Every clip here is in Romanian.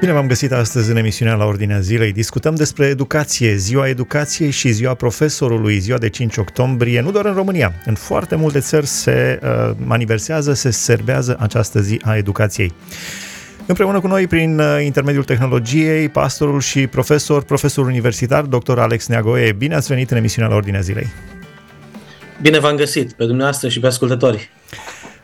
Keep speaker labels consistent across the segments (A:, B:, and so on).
A: Bine v-am găsit astăzi în emisiunea la Ordinea Zilei. Discutăm despre educație, ziua educației și ziua profesorului, ziua de 5 octombrie, nu doar în România. În foarte multe țări se uh, aniversează, se serbează această zi a educației. Împreună cu noi, prin uh, intermediul tehnologiei, pastorul și profesor, profesor universitar, dr. Alex Neagoe. Bine ați venit în emisiunea la Ordinea Zilei.
B: Bine v-am găsit pe dumneavoastră și pe ascultători.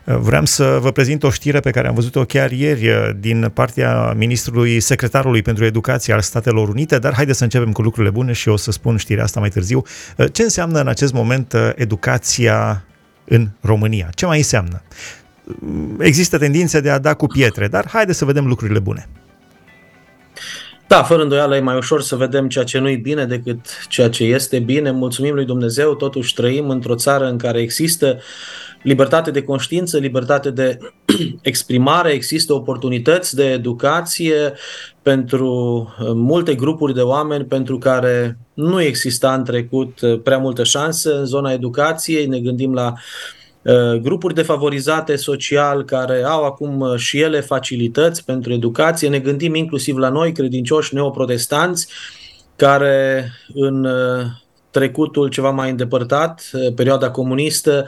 A: Vreau să vă prezint o știre pe care am văzut-o chiar ieri uh, din partea ministrului secretarului pentru educație al Statelor Unite, dar haideți să începem cu lucrurile bune și o să spun știrea asta mai târziu. Uh, ce înseamnă în acest moment uh, educația în România? Ce mai înseamnă? Există tendințe de a da cu pietre, dar haideți să vedem lucrurile bune.
B: Da, fără îndoială e mai ușor să vedem ceea ce nu e bine decât ceea ce este bine. Mulțumim lui Dumnezeu, totuși trăim într-o țară în care există libertate de conștiință, libertate de exprimare, există oportunități de educație pentru uh, multe grupuri de oameni pentru care nu exista în trecut uh, prea multă șansă în zona educației. Ne gândim la uh, grupuri defavorizate social care au acum și ele facilități pentru educație. Ne gândim inclusiv la noi, credincioși neoprotestanți, care în trecutul ceva mai îndepărtat, perioada comunistă,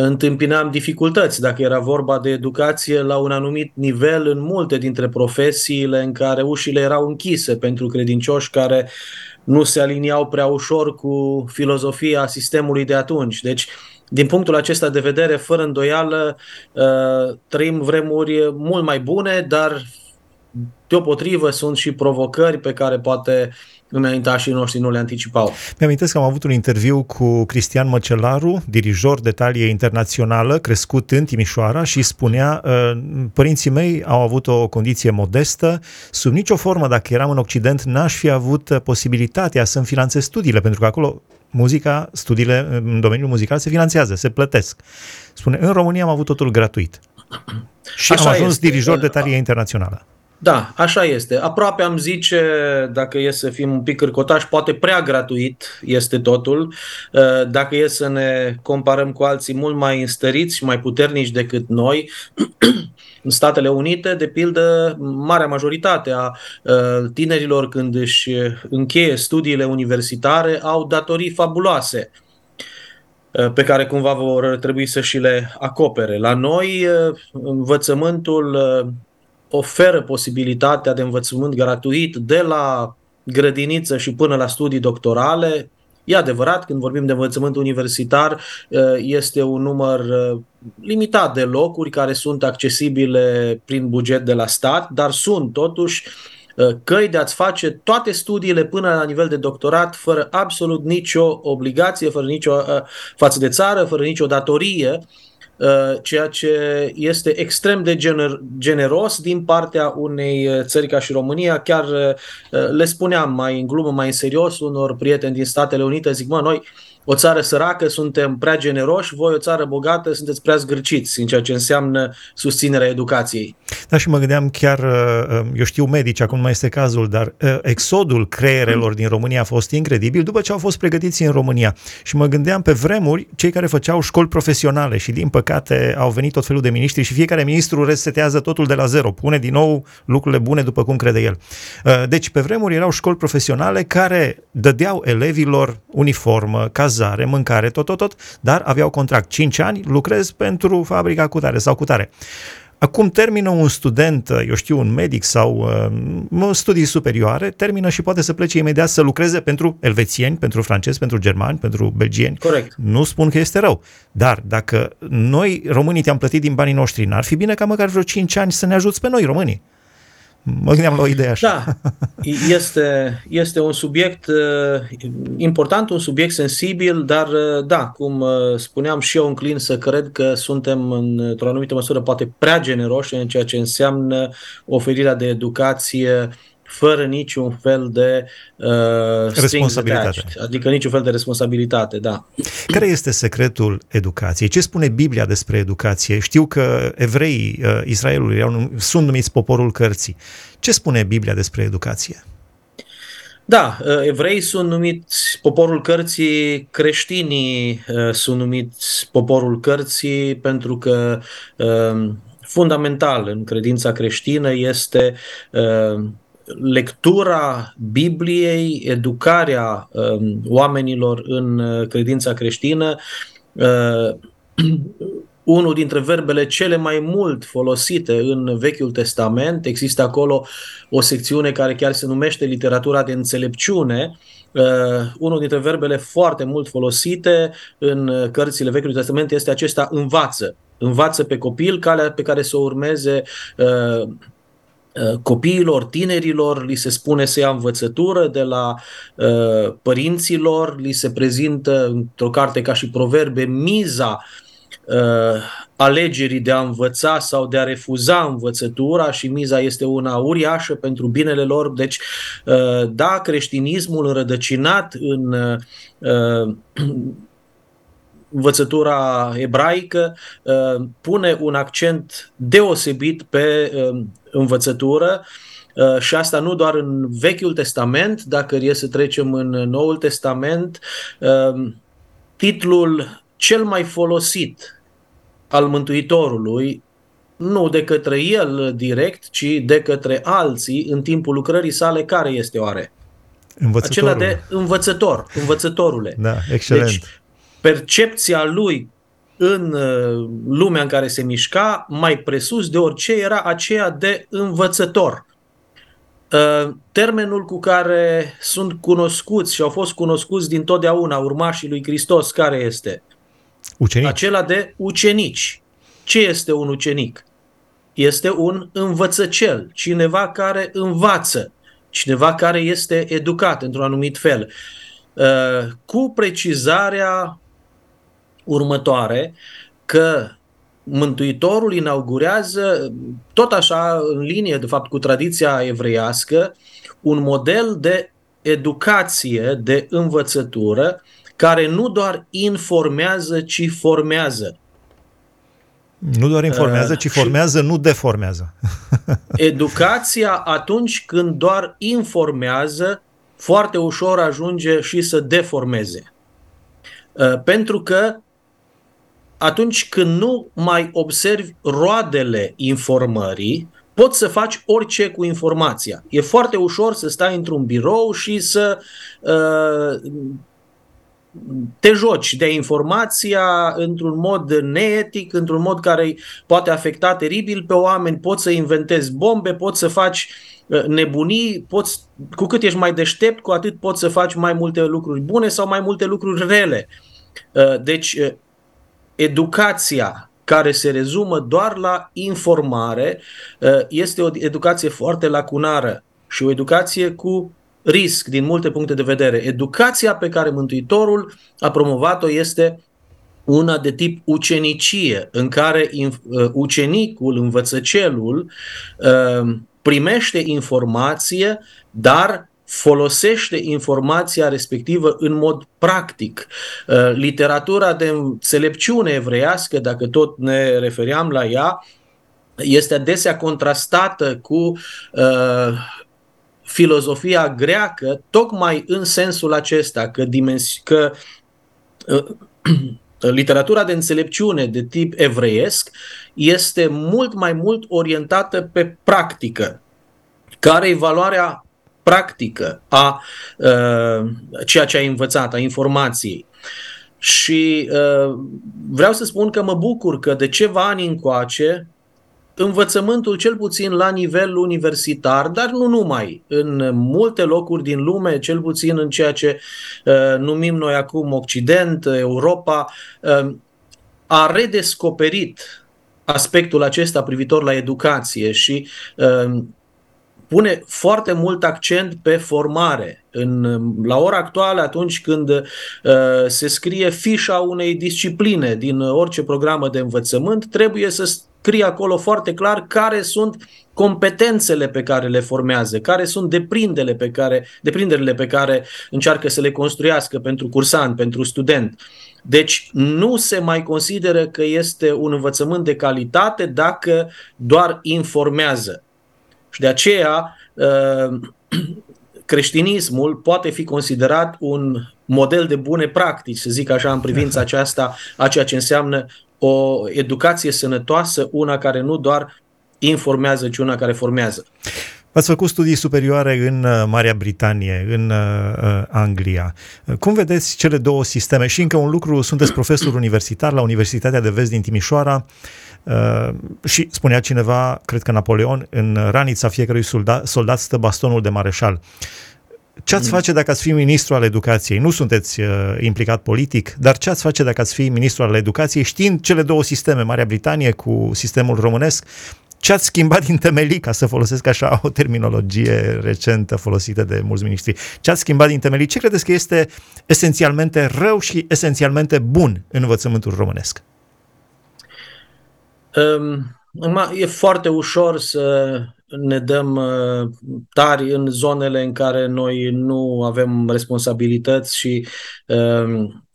B: întâmpinam dificultăți dacă era vorba de educație la un anumit nivel în multe dintre profesiile în care ușile erau închise pentru credincioși care nu se aliniau prea ușor cu filozofia sistemului de atunci. Deci, din punctul acesta de vedere, fără îndoială, uh, trăim vremuri mult mai bune, dar deopotrivă sunt și provocări pe care poate înaintașii noștri nu le anticipau.
A: Mi-amintesc că am avut un interviu cu Cristian Măcelaru, dirijor de talie internațională, crescut în Timișoara și spunea, uh, părinții mei au avut o condiție modestă, sub nicio formă, dacă eram în Occident, n-aș fi avut posibilitatea să-mi finanțez studiile, pentru că acolo muzica, studiile în domeniul muzical se finanțează, se plătesc. Spune, în România am avut totul gratuit. Și Așa am ajuns este. dirijor de talie internațională.
B: Da, așa este. Aproape am zice, dacă e să fim un pic cârcotași, poate prea gratuit este totul. Uh, dacă e să ne comparăm cu alții mult mai înstăriți și mai puternici decât noi, în Statele Unite, de pildă, marea majoritate a uh, tinerilor când își încheie studiile universitare au datorii fabuloase uh, pe care cumva vor trebui să și le acopere. La noi, învățământul oferă posibilitatea de învățământ gratuit de la grădiniță și până la studii doctorale. E adevărat, când vorbim de învățământ universitar, este un număr limitat de locuri care sunt accesibile prin buget de la stat, dar sunt totuși căi de a-ți face toate studiile până la nivel de doctorat fără absolut nicio obligație, fără nicio față de țară, fără nicio datorie Uh, ceea ce este extrem de gener- generos din partea unei uh, țări ca și România. Chiar uh, le spuneam mai în glumă, mai în serios unor prieteni din Statele Unite, zic, mă, noi o țară săracă, suntem prea generoși, voi o țară bogată, sunteți prea zgârciți în ceea ce înseamnă susținerea educației.
A: Da, și mă gândeam chiar, uh, uh, eu știu medici, acum mai este cazul, dar uh, exodul creierelor din România a fost incredibil după ce au fost pregătiți în România. Și mă gândeam pe vremuri, cei care făceau școli profesionale și din păcate au venit tot felul de miniștri și fiecare ministru resetează totul de la zero, pune din nou lucrurile bune după cum crede el. Deci pe vremuri erau școli profesionale care dădeau elevilor uniformă, caz cazare, mâncare, tot, tot, tot, dar aveau contract 5 ani, lucrez pentru fabrica cu tare sau cu tare. Acum termină un student, eu știu, un medic sau uh, studii superioare, termină și poate să plece imediat să lucreze pentru elvețieni, pentru francezi, pentru germani, pentru belgieni.
B: Corect.
A: Nu spun că este rău, dar dacă noi, românii, te-am plătit din banii noștri, n-ar fi bine ca măcar vreo 5 ani să ne ajuți pe noi, românii. Mă gândeam la o idee așa.
B: Da, este, este un subiect uh, important, un subiect sensibil, dar uh, da, cum uh, spuneam și eu înclin să cred că suntem într-o anumită măsură poate prea generoși în ceea ce înseamnă oferirea de educație fără niciun fel de uh,
A: responsabilitate.
B: adică niciun fel de responsabilitate, da.
A: Care este secretul educației? Ce spune Biblia despre educație? Știu că evreii uh, Israelului au, sunt numiți poporul cărții. Ce spune Biblia despre educație?
B: Da, uh, evrei sunt numiți poporul cărții, creștinii uh, sunt numiți poporul cărții pentru că uh, fundamental în credința creștină este uh, lectura Bibliei, educarea um, oamenilor în uh, credința creștină. Uh, unul dintre verbele cele mai mult folosite în Vechiul Testament, există acolo o secțiune care chiar se numește literatura de înțelepciune, Uh, unul dintre verbele foarte mult folosite în cărțile Vechiului Testament este acesta învață. Învață pe copil calea pe care să o urmeze uh, Uh, copiilor, tinerilor, li se spune să ia învățătură de la uh, părinților, li se prezintă într-o carte ca și proverbe miza uh, alegerii de a învăța sau de a refuza învățătura și miza este una uriașă pentru binele lor. Deci, uh, da, creștinismul înrădăcinat în uh, învățătura ebraică uh, pune un accent deosebit pe uh, învățătură uh, și asta nu doar în Vechiul Testament, dacă e să trecem în Noul Testament, titlul cel mai folosit al Mântuitorului nu de către el direct, ci de către alții în timpul lucrării sale, care este oare? Acela de învățător, învățătorule.
A: Da, excelent. Deci,
B: percepția lui în uh, lumea în care se mișca, mai presus de orice, era aceea de învățător. Uh, termenul cu care sunt cunoscuți și au fost cunoscuți din totdeauna urmașii lui Hristos, care este?
A: Ucenic.
B: Acela de ucenici. Ce este un ucenic? Este un învățăcel, cineva care învață, cineva care este educat într-un anumit fel. Uh, cu precizarea următoare că Mântuitorul inaugurează, tot așa în linie, de fapt, cu tradiția evreiască, un model de educație, de învățătură, care nu doar informează, ci formează.
A: Nu doar informează, uh, ci formează, nu deformează.
B: educația, atunci când doar informează, foarte ușor ajunge și să deformeze. Uh, pentru că atunci când nu mai observi roadele informării, poți să faci orice cu informația. E foarte ușor să stai într-un birou și să uh, te joci de informația într-un mod neetic, într-un mod care poate afecta teribil pe oameni, poți să inventezi bombe, poți să faci uh, nebunii, poți, cu cât ești mai deștept, cu atât poți să faci mai multe lucruri bune sau mai multe lucruri rele. Uh, deci uh, educația care se rezumă doar la informare uh, este o educație foarte lacunară și o educație cu risc din multe puncte de vedere. Educația pe care Mântuitorul a promovat-o este una de tip ucenicie, în care uh, ucenicul, învățăcelul, uh, primește informație, dar folosește informația respectivă în mod practic. Uh, literatura de înțelepciune evreiască, dacă tot ne refeream la ea, este adesea contrastată cu uh, filozofia greacă, tocmai în sensul acesta, că, dimensi- că uh, literatura de înțelepciune de tip evreiesc este mult mai mult orientată pe practică. Care e valoarea practică a uh, ceea ce ai învățat, a informației. Și uh, vreau să spun că mă bucur că de ceva ani încoace învățământul, cel puțin la nivel universitar, dar nu numai, în multe locuri din lume, cel puțin în ceea ce uh, numim noi acum Occident, Europa, uh, a redescoperit aspectul acesta privitor la educație și uh, pune foarte mult accent pe formare. În, la ora actuală, atunci când uh, se scrie fișa unei discipline din orice programă de învățământ, trebuie să scrie acolo foarte clar care sunt competențele pe care le formează, care sunt deprindele pe care, deprinderile pe care încearcă să le construiască pentru cursant, pentru student. Deci nu se mai consideră că este un învățământ de calitate dacă doar informează. Și de aceea uh, creștinismul poate fi considerat un model de bune practici, să zic așa, în privința aceasta a ceea ce înseamnă o educație sănătoasă, una care nu doar informează, ci una care formează.
A: Ați făcut studii superioare în uh, Marea Britanie, în uh, Anglia. Cum vedeți cele două sisteme? Și încă un lucru, sunteți profesor universitar la Universitatea de Vest din Timișoara uh, și spunea cineva, cred că Napoleon, în ranița fiecărui soldat, soldat stă bastonul de mareșal. Ce ați face dacă ați fi ministru al educației? Nu sunteți uh, implicat politic, dar ce ați face dacă ați fi ministru al educației știind cele două sisteme, Marea Britanie cu sistemul românesc? Ce ați schimbat din temelii, ca să folosesc așa o terminologie recentă folosită de mulți ministri? Ce ați schimbat din temelii? Ce credeți că este esențialmente rău și esențialmente bun în învățământul românesc?
B: Um, e foarte ușor să ne dăm uh, tari în zonele în care noi nu avem responsabilități și um,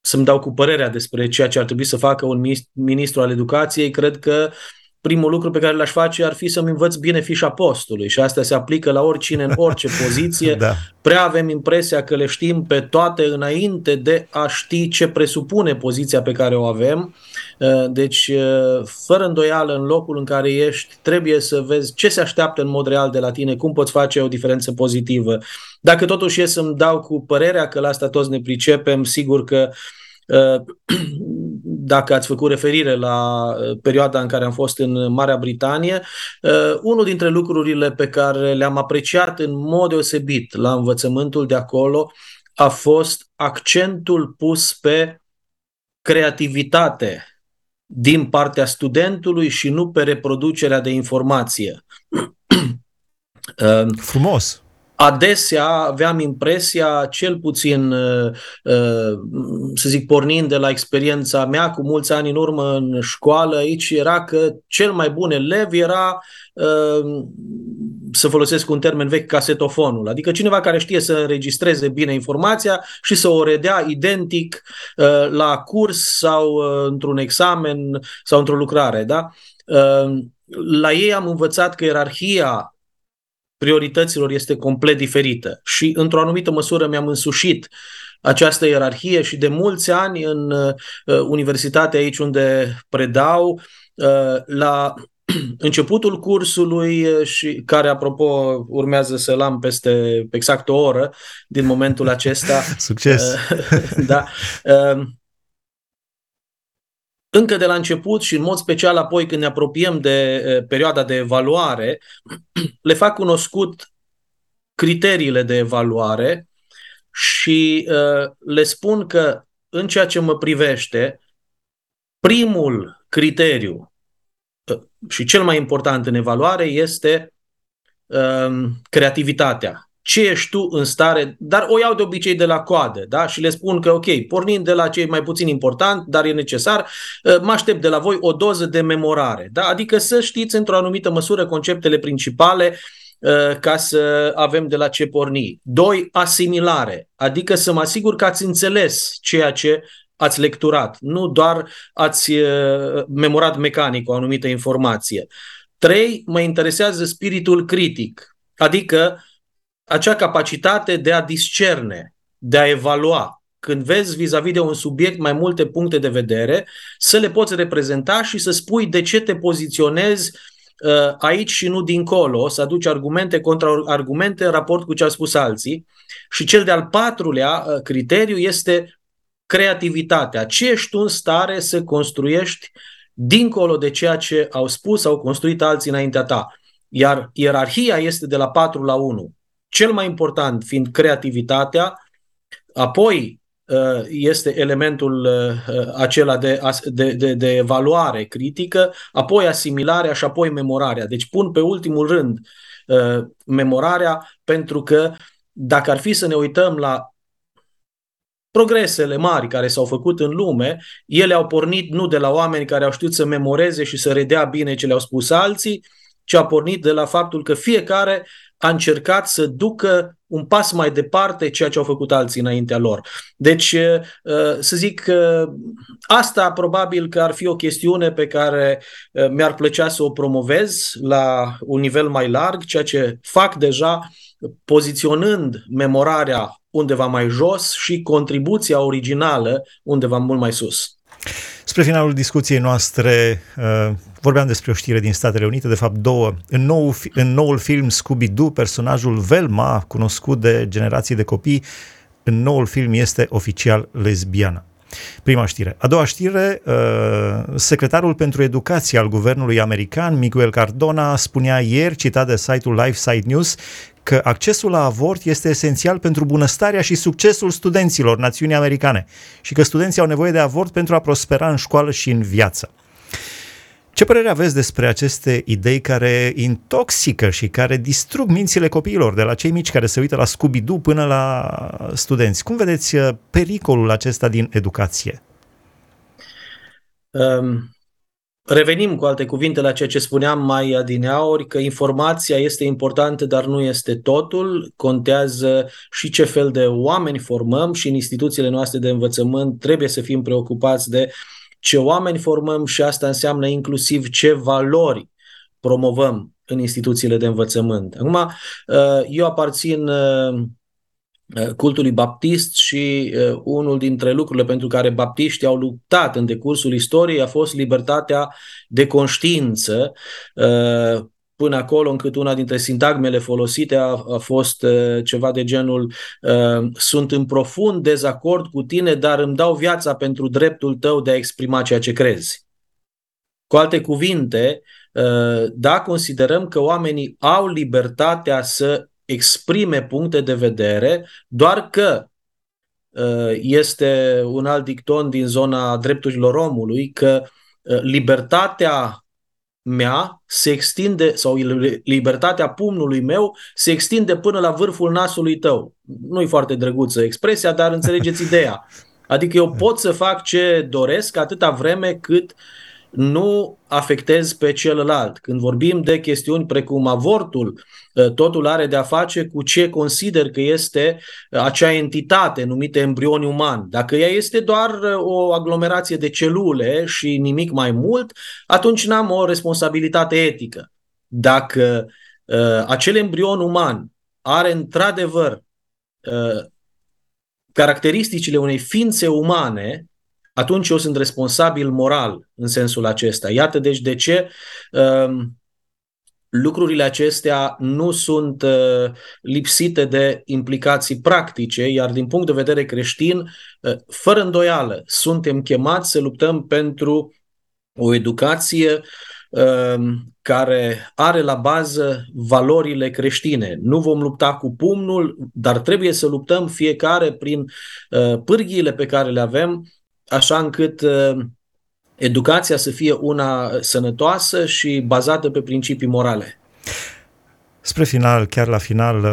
B: să-mi dau cu părerea despre ceea ce ar trebui să facă un ministru al educației, cred că primul lucru pe care l-aș face ar fi să-mi învăț bine fișa postului și asta se aplică la oricine în orice poziție. da. Prea avem impresia că le știm pe toate înainte de a ști ce presupune poziția pe care o avem. Uh, deci, uh, fără îndoială, în locul în care ești, trebuie să vezi ce se așteaptă în mod real de la tine, cum poți face o diferență pozitivă. Dacă totuși e să-mi dau cu părerea că la asta toți ne pricepem, sigur că uh, dacă ați făcut referire la uh, perioada în care am fost în Marea Britanie, uh, unul dintre lucrurile pe care le-am apreciat în mod deosebit la învățământul de acolo a fost accentul pus pe creativitate din partea studentului și nu pe reproducerea de informație.
A: Frumos!
B: Adesea aveam impresia, cel puțin, uh, uh, să zic, pornind de la experiența mea cu mulți ani în urmă în școală, aici era că cel mai bun elev era, uh, să folosesc un termen vechi, casetofonul, adică cineva care știe să înregistreze bine informația și să o redea identic la curs sau într-un examen sau într-o lucrare. Da? La ei am învățat că ierarhia priorităților este complet diferită și într-o anumită măsură mi-am însușit această ierarhie și de mulți ani în uh, universitate aici unde predau, uh, la începutul cursului uh, și care, apropo, urmează să-l am peste exact o oră din momentul acesta.
A: Succes!
B: Uh, da. Uh, încă de la început și în mod special apoi când ne apropiem de uh, perioada de evaluare, le fac cunoscut criteriile de evaluare și uh, le spun că în ceea ce mă privește, primul criteriu uh, și cel mai important în evaluare este uh, creativitatea ce ești tu în stare, dar o iau de obicei de la coadă da? și le spun că ok, pornind de la ce e mai puțin important, dar e necesar, ă, mă aștept de la voi o doză de memorare, da? adică să știți într-o anumită măsură conceptele principale ă, ca să avem de la ce porni. Doi, asimilare, adică să mă asigur că ați înțeles ceea ce ați lecturat, nu doar ați ă, memorat mecanic o anumită informație. Trei, mă interesează spiritul critic, adică acea capacitate de a discerne, de a evalua. Când vezi vis-a-vis de un subiect mai multe puncte de vedere, să le poți reprezenta și să spui de ce te poziționezi uh, aici și nu dincolo, să aduci argumente contra argumente în raport cu ce au spus alții. Și cel de-al patrulea uh, criteriu este creativitatea. Ce ești tu în stare să construiești dincolo de ceea ce au spus sau construit alții înaintea ta. Iar ierarhia este de la 4 la 1 cel mai important fiind creativitatea, apoi uh, este elementul uh, acela de, de, de, de evaluare critică, apoi asimilarea și apoi memorarea. Deci pun pe ultimul rând uh, memorarea pentru că dacă ar fi să ne uităm la progresele mari care s-au făcut în lume, ele au pornit nu de la oameni care au știut să memoreze și să redea bine ce le-au spus alții, ci a pornit de la faptul că fiecare a încercat să ducă un pas mai departe ceea ce au făcut alții înaintea lor. Deci, să zic că asta probabil că ar fi o chestiune pe care mi-ar plăcea să o promovez la un nivel mai larg, ceea ce fac deja poziționând memorarea undeva mai jos și contribuția originală undeva mult mai sus.
A: Spre finalul discuției noastre, uh, vorbeam despre o știre din Statele Unite, de fapt două. În, nou, în noul film Scooby-Doo, personajul Velma, cunoscut de generații de copii, în noul film este oficial lesbiană. Prima știre. A doua știre, uh, secretarul pentru educație al guvernului american, Miguel Cardona, spunea ieri, citat de site-ul LifeSite News, că accesul la avort este esențial pentru bunăstarea și succesul studenților națiunii americane și că studenții au nevoie de avort pentru a prospera în școală și în viață. Ce părere aveți despre aceste idei care intoxică și care distrug mințile copiilor, de la cei mici care se uită la Scooby-Doo până la studenți? Cum vedeți uh, pericolul acesta din educație?
B: Um, revenim cu alte cuvinte la ceea ce spuneam mai adineauri, că informația este importantă, dar nu este totul. Contează și ce fel de oameni formăm și în instituțiile noastre de învățământ trebuie să fim preocupați de ce oameni formăm și asta înseamnă inclusiv ce valori promovăm în instituțiile de învățământ. Acum, uh, eu aparțin uh, cultului baptist și uh, unul dintre lucrurile pentru care baptiștii au luptat în decursul istoriei a fost libertatea de conștiință până acolo încât una dintre sintagmele folosite a, a fost uh, ceva de genul uh, sunt în profund dezacord cu tine, dar îmi dau viața pentru dreptul tău de a exprima ceea ce crezi. Cu alte cuvinte, uh, da, considerăm că oamenii au libertatea să exprime puncte de vedere, doar că uh, este un alt dicton din zona drepturilor omului, că uh, libertatea mea se extinde, sau libertatea pumnului meu se extinde până la vârful nasului tău. Nu-i foarte drăguță expresia, dar înțelegeți ideea. Adică eu pot să fac ce doresc atâta vreme cât uh, nu afectezi pe celălalt. Când vorbim de chestiuni precum avortul, ă, totul are de a face cu ce consider că este acea entitate numită embrion uman. Dacă ea este doar o aglomerație de celule și nimic mai mult, atunci n-am o responsabilitate etică. Dacă uh, acel embrion uman are într-adevăr uh, caracteristicile unei ființe umane, atunci eu sunt responsabil moral în sensul acesta. Iată deci de ce um, lucrurile acestea nu sunt uh, lipsite de implicații practice, iar din punct de vedere creștin, uh, fără îndoială, suntem chemați să luptăm pentru o educație um, care are la bază valorile creștine. Nu vom lupta cu pumnul, dar trebuie să luptăm fiecare prin uh, pârghiile pe care le avem așa încât uh, educația să fie una sănătoasă și bazată pe principii morale.
A: Spre final, chiar la final, uh,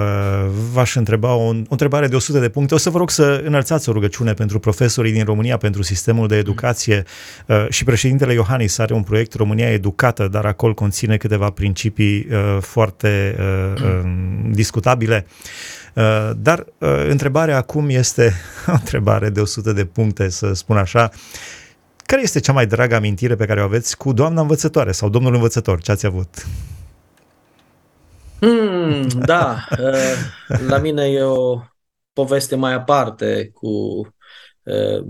A: v-aș întreba o, o întrebare de 100 de puncte. O să vă rog să înălțați o rugăciune pentru profesorii din România, pentru sistemul de educație uh, și președintele Iohannis are un proiect România Educată, dar acolo conține câteva principii foarte discutabile. Uh, dar uh, întrebarea acum este o întrebare de 100 de puncte, să spun așa. Care este cea mai dragă amintire pe care o aveți cu doamna învățătoare sau domnul învățător? Ce ați avut?
B: Hmm, da, uh, la mine e o poveste mai aparte cu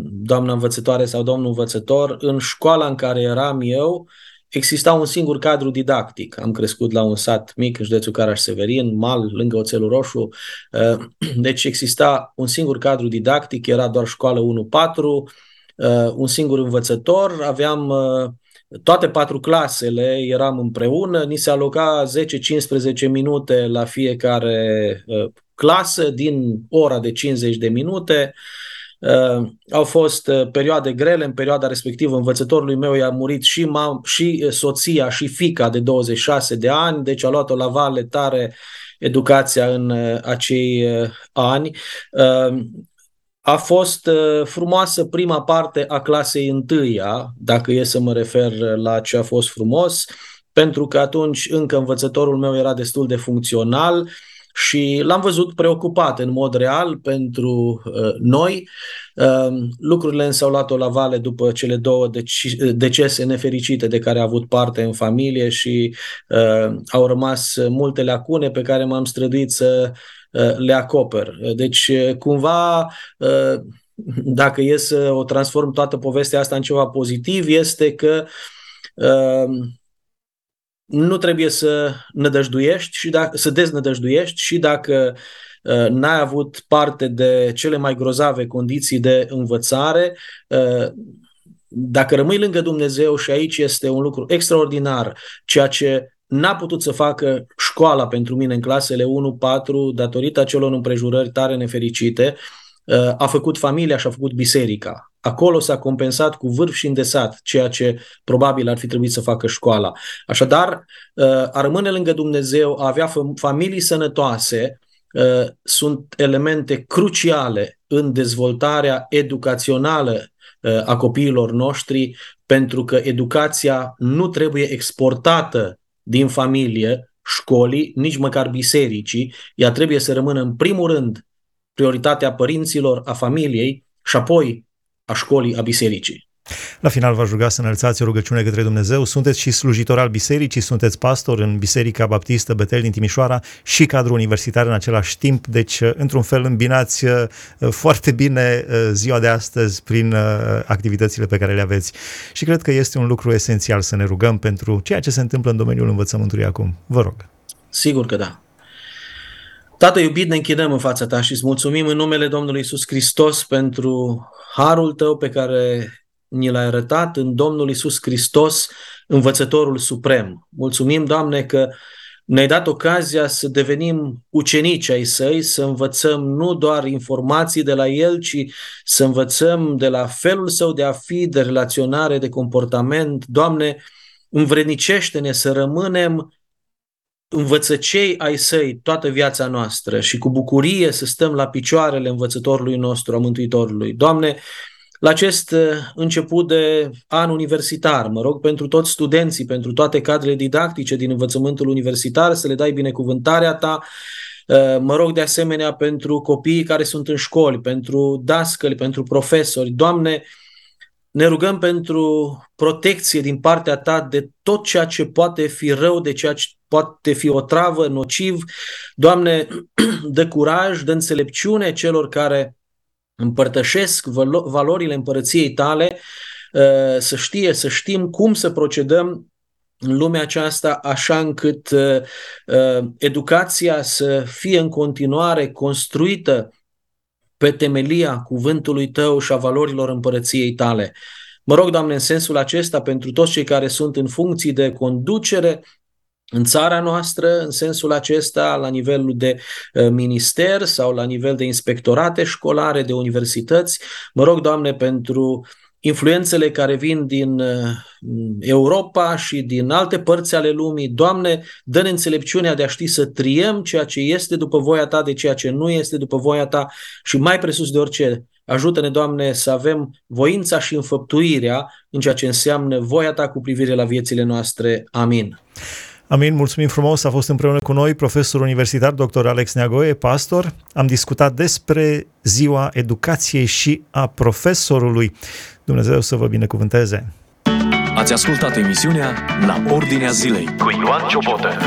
B: doamna învățătoare sau domnul învățător. În școala în care eram eu, exista un singur cadru didactic. Am crescut la un sat mic în județul Caraș-Severin, mal, lângă Oțelul Roșu. Uh, deci exista un singur cadru didactic, era doar școală 1-4, uh, un singur învățător, aveam uh, toate patru clasele, eram împreună, ni se aloca 10-15 minute la fiecare clasă din ora de 50 de minute. Uh, au fost uh, perioade grele, în perioada respectivă învățătorului meu i-a murit și, mam, și uh, soția și fica de 26 de ani, deci a luat-o la vale tare educația în uh, acei uh, ani. Uh, a fost frumoasă prima parte a clasei întâia, dacă e să mă refer la ce a fost frumos, pentru că atunci încă învățătorul meu era destul de funcțional, și l-am văzut preocupat în mod real pentru uh, noi. Uh, lucrurile însă au luat-o la vale după cele două deci- decese nefericite de care a avut parte în familie și uh, au rămas multe lacune pe care m-am străduit să uh, le acoper. Deci, uh, cumva, uh, dacă e să o transform toată povestea asta în ceva pozitiv, este că uh, nu trebuie să nădăjduiești și dacă, să deznădăjduiești și dacă uh, n-ai avut parte de cele mai grozave condiții de învățare, uh, dacă rămâi lângă Dumnezeu și aici este un lucru extraordinar, ceea ce n-a putut să facă școala pentru mine în clasele 1-4 datorită acelor împrejurări tare nefericite, uh, a făcut familia și a făcut biserica. Acolo s-a compensat cu vârf și îndesat ceea ce probabil ar fi trebuit să facă școala. Așadar, uh, a rămâne lângă Dumnezeu, a avea familii sănătoase, uh, sunt elemente cruciale în dezvoltarea educațională a copiilor noștri, pentru că educația nu trebuie exportată din familie, școlii, nici măcar bisericii. Ea trebuie să rămână în primul rând prioritatea părinților, a familiei și apoi a școlii, a bisericii.
A: La final v-aș ruga să înălțați o rugăciune către Dumnezeu. Sunteți și slujitor al bisericii, sunteți pastor în Biserica Baptistă Betel din Timișoara și cadru universitar în același timp, deci într-un fel îmbinați uh, foarte bine uh, ziua de astăzi prin uh, activitățile pe care le aveți. Și cred că este un lucru esențial să ne rugăm pentru ceea ce se întâmplă în domeniul învățământului acum. Vă rog.
B: Sigur că da. Tată iubit, ne închinăm în fața ta și îți mulțumim în numele Domnului Isus Hristos pentru harul tău pe care ni l-ai arătat în Domnul Isus Hristos, învățătorul suprem. Mulțumim, Doamne, că ne-ai dat ocazia să devenim ucenici ai săi, să învățăm nu doar informații de la el, ci să învățăm de la felul său de a fi, de relaționare, de comportament. Doamne, învrednicește-ne să rămânem învățăcei ai săi toată viața noastră și cu bucurie să stăm la picioarele învățătorului nostru, a Mântuitorului. Doamne, la acest uh, început de an universitar. Mă rog pentru toți studenții, pentru toate cadrele didactice din învățământul universitar, să le dai binecuvântarea ta. Uh, mă rog de asemenea pentru copiii care sunt în școli, pentru dascăli, pentru profesori. Doamne, ne rugăm pentru protecție din partea ta de tot ceea ce poate fi rău, de ceea ce poate fi o travă, nociv. Doamne, dă curaj, dă înțelepciune celor care împărtășesc valorile împărăției tale, uh, să știe, să știm cum să procedăm în lumea aceasta așa încât uh, uh, educația să fie în continuare construită pe temelia cuvântului tău și a valorilor împărăției tale. Mă rog, Doamne, în sensul acesta, pentru toți cei care sunt în funcții de conducere, în țara noastră, în sensul acesta, la nivelul de uh, minister sau la nivel de inspectorate școlare, de universități. Mă rog, Doamne, pentru influențele care vin din uh, Europa și din alte părți ale lumii. Doamne, dă-ne înțelepciunea de a ști să triem ceea ce este după voia Ta de ceea ce nu este după voia Ta și mai presus de orice, ajută-ne, Doamne, să avem voința și înfăptuirea în ceea ce înseamnă voia Ta cu privire la viețile noastre. Amin.
A: Amin, mulțumim frumos, a fost împreună cu noi profesor universitar dr. Alex Neagoe, pastor. Am discutat despre ziua educației și a profesorului. Dumnezeu să vă binecuvânteze!
C: Ați ascultat emisiunea La Ordinea Zilei cu Ioan Ciobotă.